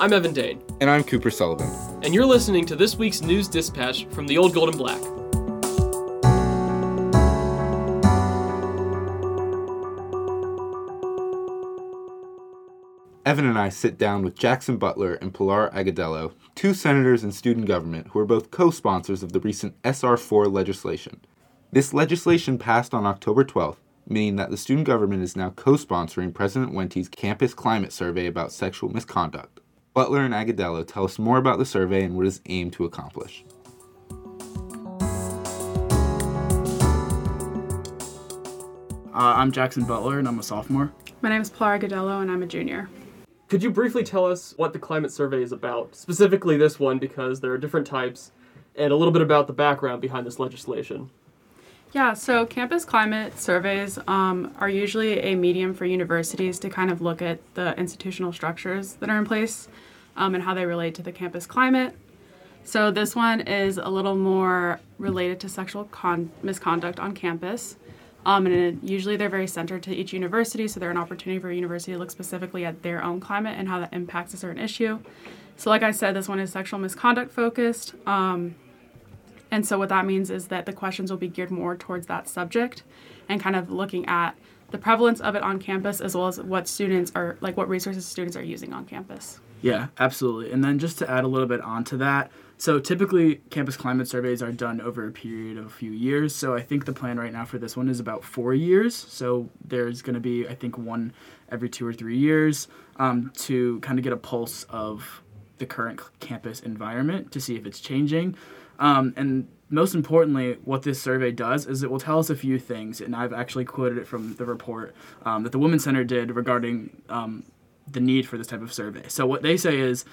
I'm Evan Dane. And I'm Cooper Sullivan. And you're listening to this week's news dispatch from the Old Gold and Black. Evan and I sit down with Jackson Butler and Pilar Agudelo, two senators in student government who are both co sponsors of the recent SR 4 legislation. This legislation passed on October 12th, meaning that the student government is now co sponsoring President Wente's campus climate survey about sexual misconduct. Butler and Agudelo tell us more about the survey and what it is aimed to accomplish. Uh, I'm Jackson Butler, and I'm a sophomore. My name is Pilar Agudelo, and I'm a junior. Could you briefly tell us what the climate survey is about? Specifically, this one, because there are different types, and a little bit about the background behind this legislation. Yeah, so campus climate surveys um, are usually a medium for universities to kind of look at the institutional structures that are in place um, and how they relate to the campus climate. So this one is a little more related to sexual con- misconduct on campus. Um, and usually they're very centered to each university, so they're an opportunity for a university to look specifically at their own climate and how that impacts a certain issue. So, like I said, this one is sexual misconduct focused. Um, and so, what that means is that the questions will be geared more towards that subject and kind of looking at the prevalence of it on campus as well as what students are like, what resources students are using on campus. Yeah, absolutely. And then just to add a little bit onto that, so typically campus climate surveys are done over a period of a few years. So I think the plan right now for this one is about four years. So there's going to be, I think, one every two or three years um, to kind of get a pulse of the current campus environment to see if it's changing. Um, and most importantly, what this survey does is it will tell us a few things, and I've actually quoted it from the report um, that the Women's Center did regarding um, the need for this type of survey. So what they say is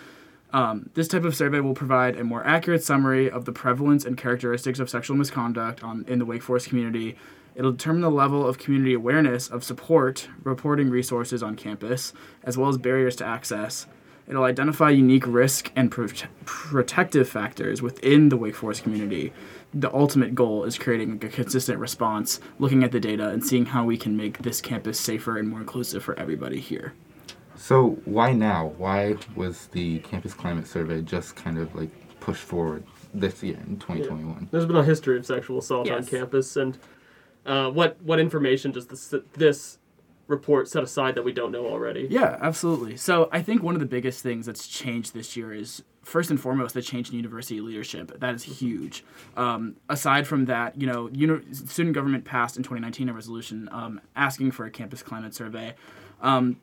um, this type of survey will provide a more accurate summary of the prevalence and characteristics of sexual misconduct on, in the Wake Forest community. It'll determine the level of community awareness of support, reporting resources on campus, as well as barriers to access. It'll identify unique risk and pro- protective factors within the Wake Forest community. The ultimate goal is creating a consistent response, looking at the data, and seeing how we can make this campus safer and more inclusive for everybody here. So why now? Why was the campus climate survey just kind of like pushed forward this year in 2021? Yeah. There's been a history of sexual assault yes. on campus, and uh, what what information does this this report set aside that we don't know already? Yeah, absolutely. So I think one of the biggest things that's changed this year is first and foremost the change in university leadership. That is huge. Um, aside from that, you know, uni- student government passed in 2019 a resolution um, asking for a campus climate survey. Um,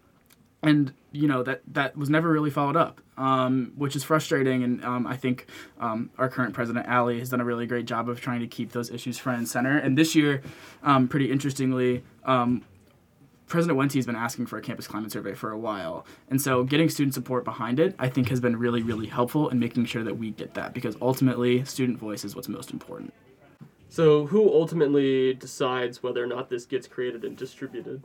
and you know that that was never really followed up, um, which is frustrating. And um, I think um, our current president Ali has done a really great job of trying to keep those issues front and center. And this year, um, pretty interestingly. Um, president Wente has been asking for a campus climate survey for a while. And so getting student support behind it, I think, has been really, really helpful in making sure that we get that because ultimately, student voice is what's most important. So, who ultimately decides whether or not this gets created and distributed?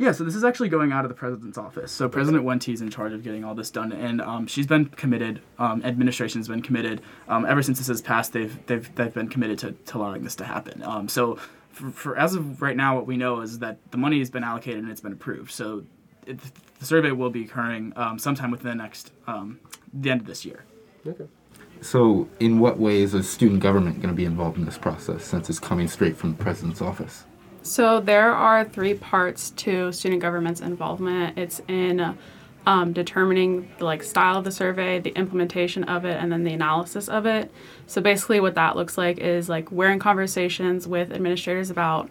Yeah, so this is actually going out of the president's office. So President Wente is in charge of getting all this done, and um, she's been committed. Um, administration's been committed um, ever since this has passed. They've they've they've been committed to, to allowing this to happen. Um, so for, for as of right now, what we know is that the money has been allocated and it's been approved. So it, the survey will be occurring um, sometime within the next um, the end of this year. Okay. So, in what ways is a student government going to be involved in this process since it's coming straight from the president's office? So there are three parts to student government's involvement. It's in um, determining the like style of the survey, the implementation of it, and then the analysis of it. So basically, what that looks like is like we're in conversations with administrators about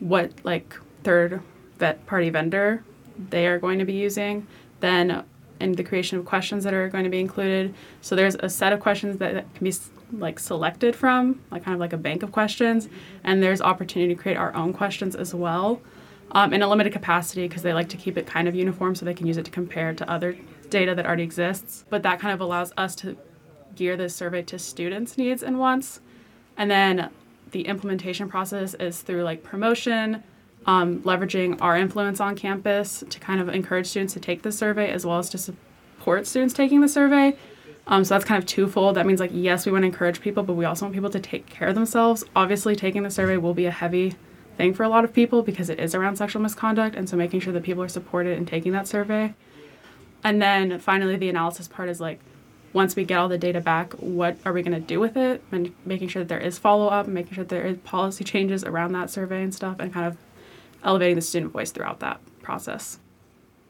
what like third vet party vendor they are going to be using. Then in the creation of questions that are going to be included. So there's a set of questions that, that can be like selected from, like kind of like a bank of questions, and there's opportunity to create our own questions as well, um, in a limited capacity because they like to keep it kind of uniform so they can use it to compare to other data that already exists. But that kind of allows us to gear this survey to students' needs and wants, and then the implementation process is through like promotion. Um, leveraging our influence on campus to kind of encourage students to take the survey as well as to support students taking the survey um, so that's kind of twofold. That means like yes, we want to encourage people, but we also want people to take care of themselves. Obviously, taking the survey will be a heavy thing for a lot of people because it is around sexual misconduct, and so making sure that people are supported in taking that survey. And then finally, the analysis part is like, once we get all the data back, what are we going to do with it? And making sure that there is follow up, making sure that there is policy changes around that survey and stuff, and kind of elevating the student voice throughout that process.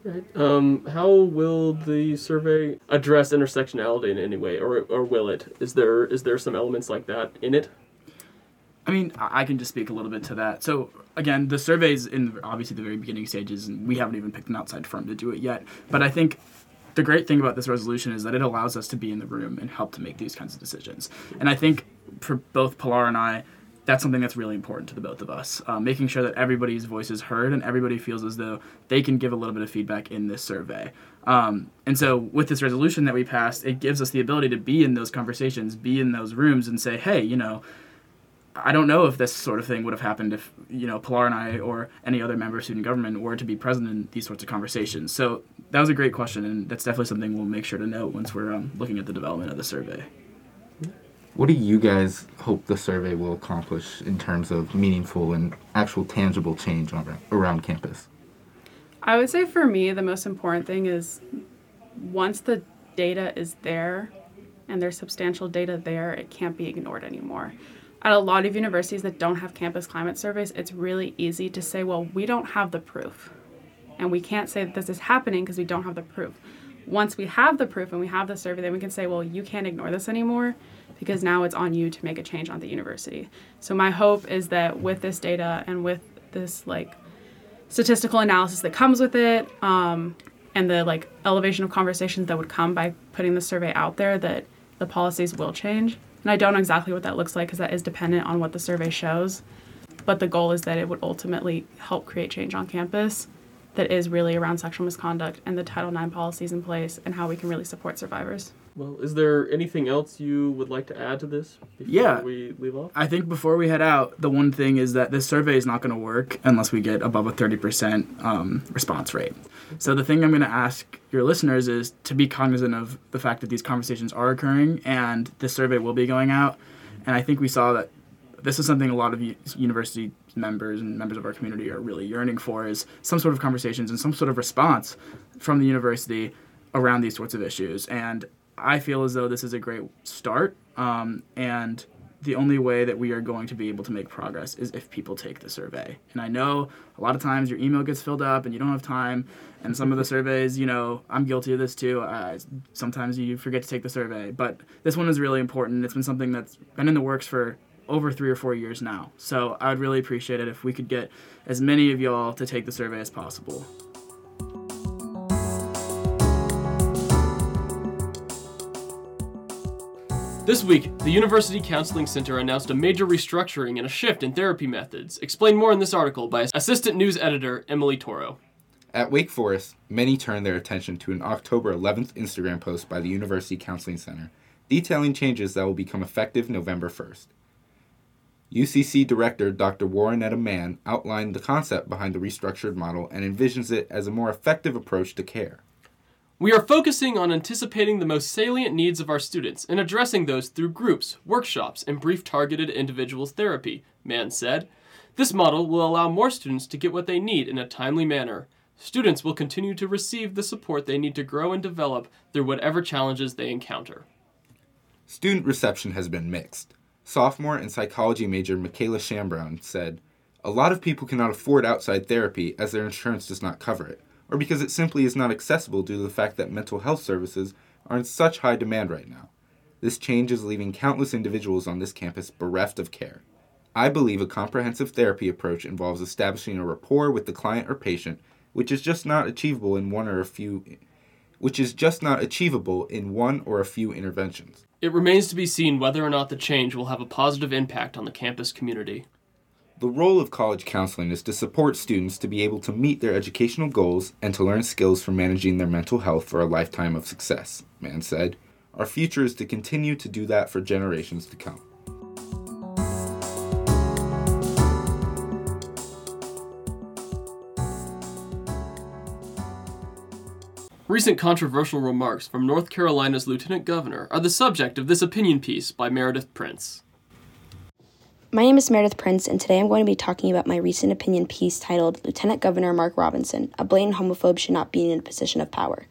Right. Um, how will the survey address intersectionality in any way, or or will it? Is there is there some elements like that in it? I mean, I can just speak a little bit to that. So again, the survey's in obviously the very beginning stages, and we haven't even picked an outside firm to do it yet. But I think the great thing about this resolution is that it allows us to be in the room and help to make these kinds of decisions. And I think for both Pilar and I, that's something that's really important to the both of us. Uh, making sure that everybody's voice is heard and everybody feels as though they can give a little bit of feedback in this survey. Um, and so, with this resolution that we passed, it gives us the ability to be in those conversations, be in those rooms, and say, hey, you know, I don't know if this sort of thing would have happened if you know Pilar and I or any other member of student government were to be present in these sorts of conversations. So that was a great question, and that's definitely something we'll make sure to note once we're um, looking at the development of the survey. What do you guys hope the survey will accomplish in terms of meaningful and actual tangible change around campus? I would say for me, the most important thing is once the data is there and there's substantial data there, it can't be ignored anymore. At a lot of universities that don't have campus climate surveys, it's really easy to say, well, we don't have the proof. And we can't say that this is happening because we don't have the proof. Once we have the proof and we have the survey, then we can say, well, you can't ignore this anymore because now it's on you to make a change on the university. So my hope is that with this data and with this like statistical analysis that comes with it, um, and the like elevation of conversations that would come by putting the survey out there, that the policies will change. And I don't know exactly what that looks like because that is dependent on what the survey shows. But the goal is that it would ultimately help create change on campus that is really around sexual misconduct and the Title IX policies in place and how we can really support survivors. Well, is there anything else you would like to add to this before Yeah. we leave off? I think before we head out, the one thing is that this survey is not going to work unless we get above a 30% um, response rate. So the thing I'm going to ask your listeners is to be cognizant of the fact that these conversations are occurring and this survey will be going out. And I think we saw that this is something a lot of university members and members of our community are really yearning for is some sort of conversations and some sort of response from the university around these sorts of issues. And I feel as though this is a great start. Um, and the only way that we are going to be able to make progress is if people take the survey. And I know a lot of times your email gets filled up and you don't have time. And some of the surveys, you know, I'm guilty of this too. Uh, sometimes you forget to take the survey. But this one is really important. It's been something that's been in the works for over three or four years now. So I would really appreciate it if we could get as many of y'all to take the survey as possible. This week, the University Counseling Center announced a major restructuring and a shift in therapy methods. Explain more in this article by Assistant News Editor Emily Toro. At Wake Forest, many turned their attention to an October 11th Instagram post by the University Counseling Center detailing changes that will become effective November 1st. UCC Director Dr. Warrenetta Mann outlined the concept behind the restructured model and envisions it as a more effective approach to care. We are focusing on anticipating the most salient needs of our students and addressing those through groups, workshops, and brief targeted individuals therapy, Mann said. This model will allow more students to get what they need in a timely manner. Students will continue to receive the support they need to grow and develop through whatever challenges they encounter. Student reception has been mixed. Sophomore and psychology major Michaela Shambrown said, A lot of people cannot afford outside therapy as their insurance does not cover it, or because it simply is not accessible due to the fact that mental health services are in such high demand right now. This change is leaving countless individuals on this campus bereft of care. I believe a comprehensive therapy approach involves establishing a rapport with the client or patient, which is just not achievable in one or a few which is just not achievable in one or a few interventions. It remains to be seen whether or not the change will have a positive impact on the campus community. The role of college counseling is to support students to be able to meet their educational goals and to learn skills for managing their mental health for a lifetime of success, Mann said. Our future is to continue to do that for generations to come. Recent controversial remarks from North Carolina's Lieutenant Governor are the subject of this opinion piece by Meredith Prince. My name is Meredith Prince, and today I'm going to be talking about my recent opinion piece titled Lieutenant Governor Mark Robinson A Blatant Homophobe Should Not Be in a Position of Power.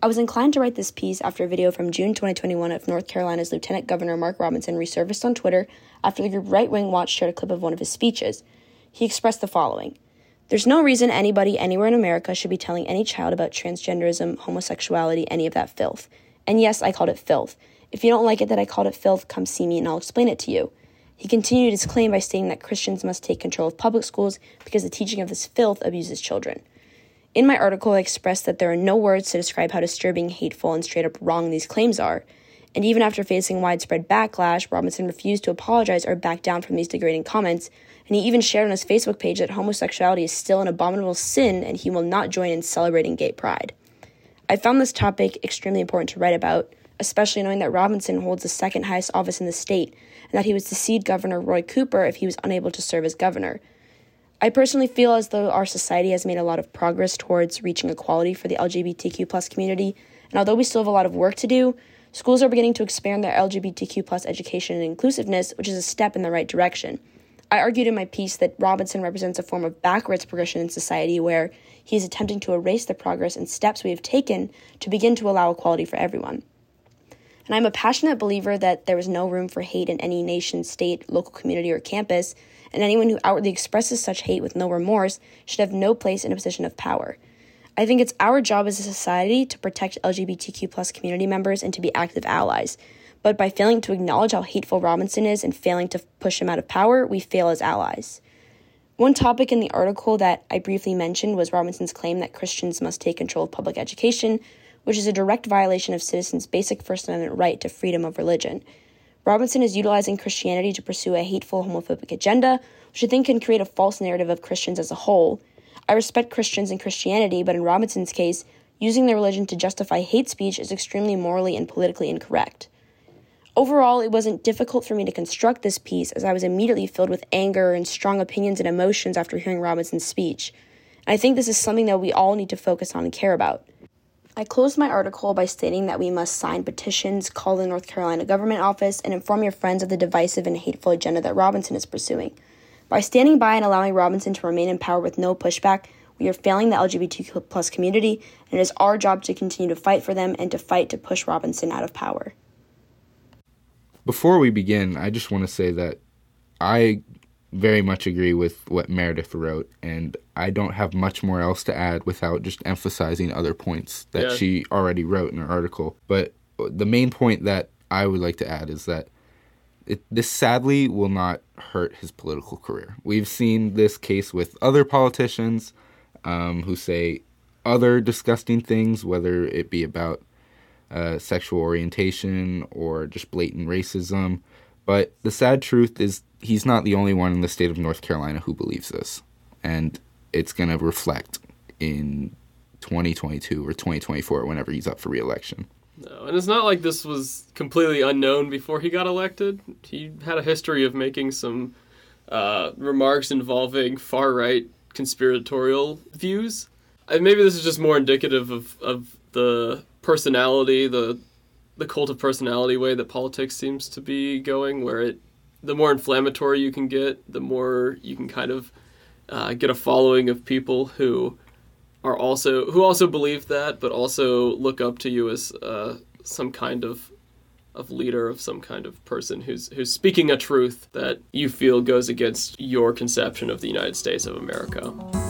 I was inclined to write this piece after a video from June 2021 of North Carolina's Lieutenant Governor Mark Robinson resurfaced on Twitter after the group Right Wing Watch shared a clip of one of his speeches. He expressed the following There's no reason anybody anywhere in America should be telling any child about transgenderism, homosexuality, any of that filth. And yes, I called it filth. If you don't like it that I called it filth, come see me and I'll explain it to you. He continued his claim by stating that Christians must take control of public schools because the teaching of this filth abuses children. In my article, I expressed that there are no words to describe how disturbing, hateful, and straight up wrong these claims are. And even after facing widespread backlash, Robinson refused to apologize or back down from these degrading comments, and he even shared on his Facebook page that homosexuality is still an abominable sin and he will not join in celebrating gay pride. I found this topic extremely important to write about, especially knowing that Robinson holds the second highest office in the state and that he would succeed Governor Roy Cooper if he was unable to serve as governor. I personally feel as though our society has made a lot of progress towards reaching equality for the LGBTQ plus community, and although we still have a lot of work to do, schools are beginning to expand their LGBTQ plus education and inclusiveness, which is a step in the right direction. I argued in my piece that Robinson represents a form of backwards progression in society where he is attempting to erase the progress and steps we have taken to begin to allow equality for everyone. And I'm a passionate believer that there is no room for hate in any nation, state, local community, or campus, and anyone who outwardly expresses such hate with no remorse should have no place in a position of power. I think it's our job as a society to protect LGBTQ plus community members and to be active allies. But by failing to acknowledge how hateful Robinson is and failing to push him out of power, we fail as allies. One topic in the article that I briefly mentioned was Robinson's claim that Christians must take control of public education, which is a direct violation of citizens' basic First Amendment right to freedom of religion. Robinson is utilizing Christianity to pursue a hateful homophobic agenda, which I think can create a false narrative of Christians as a whole. I respect Christians and Christianity, but in Robinson's case, using their religion to justify hate speech is extremely morally and politically incorrect. Overall, it wasn't difficult for me to construct this piece as I was immediately filled with anger and strong opinions and emotions after hearing Robinson's speech. And I think this is something that we all need to focus on and care about. I closed my article by stating that we must sign petitions, call the North Carolina government office, and inform your friends of the divisive and hateful agenda that Robinson is pursuing. By standing by and allowing Robinson to remain in power with no pushback, we are failing the LGBTQ plus community, and it is our job to continue to fight for them and to fight to push Robinson out of power. Before we begin, I just want to say that I very much agree with what Meredith wrote, and I don't have much more else to add without just emphasizing other points that Yeah. she already wrote in her article. But the main point that I would like to add is that it, this sadly will not hurt his political career. We've seen this case with other politicians um, who say other disgusting things, whether it be about uh, sexual orientation or just blatant racism. But the sad truth is, he's not the only one in the state of North Carolina who believes this. And it's going to reflect in 2022 or 2024, whenever he's up for reelection. No, and it's not like this was completely unknown before he got elected. He had a history of making some uh, remarks involving far right conspiratorial views. And maybe this is just more indicative of, of the personality, the the cult of personality way that politics seems to be going, where it the more inflammatory you can get, the more you can kind of uh, get a following of people who are also who also believe that, but also look up to you as uh, some kind of of leader of some kind of person who's who's speaking a truth that you feel goes against your conception of the United States of America.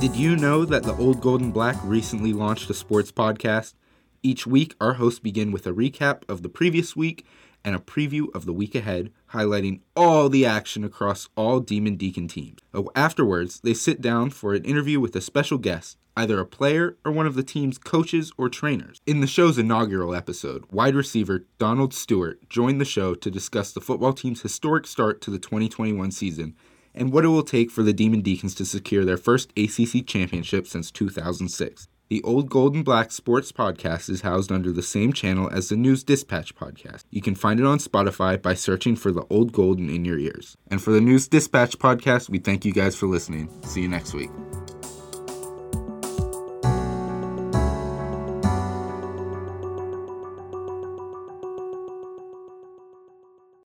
Did you know that the Old Gold and Black recently launched a sports podcast? Each week, our hosts begin with a recap of the previous week and a preview of the week ahead, highlighting all the action across all Demon Deacon teams. Oh, Afterwards, they sit down for an interview with a special guest, either a player or one of the team's coaches or trainers. In the show's inaugural episode, wide receiver Donald Stewart joined the show to discuss the football team's historic start to the 2021 season and what it will take for the Demon Deacons to secure their first ACC championship since 2006. The Old Gold and Black Sports Podcast is housed under the same channel as the News Dispatch podcast. You can find it on Spotify by searching for the Old Golden in your ears. And for the News Dispatch podcast, we thank you guys for listening. See you next week.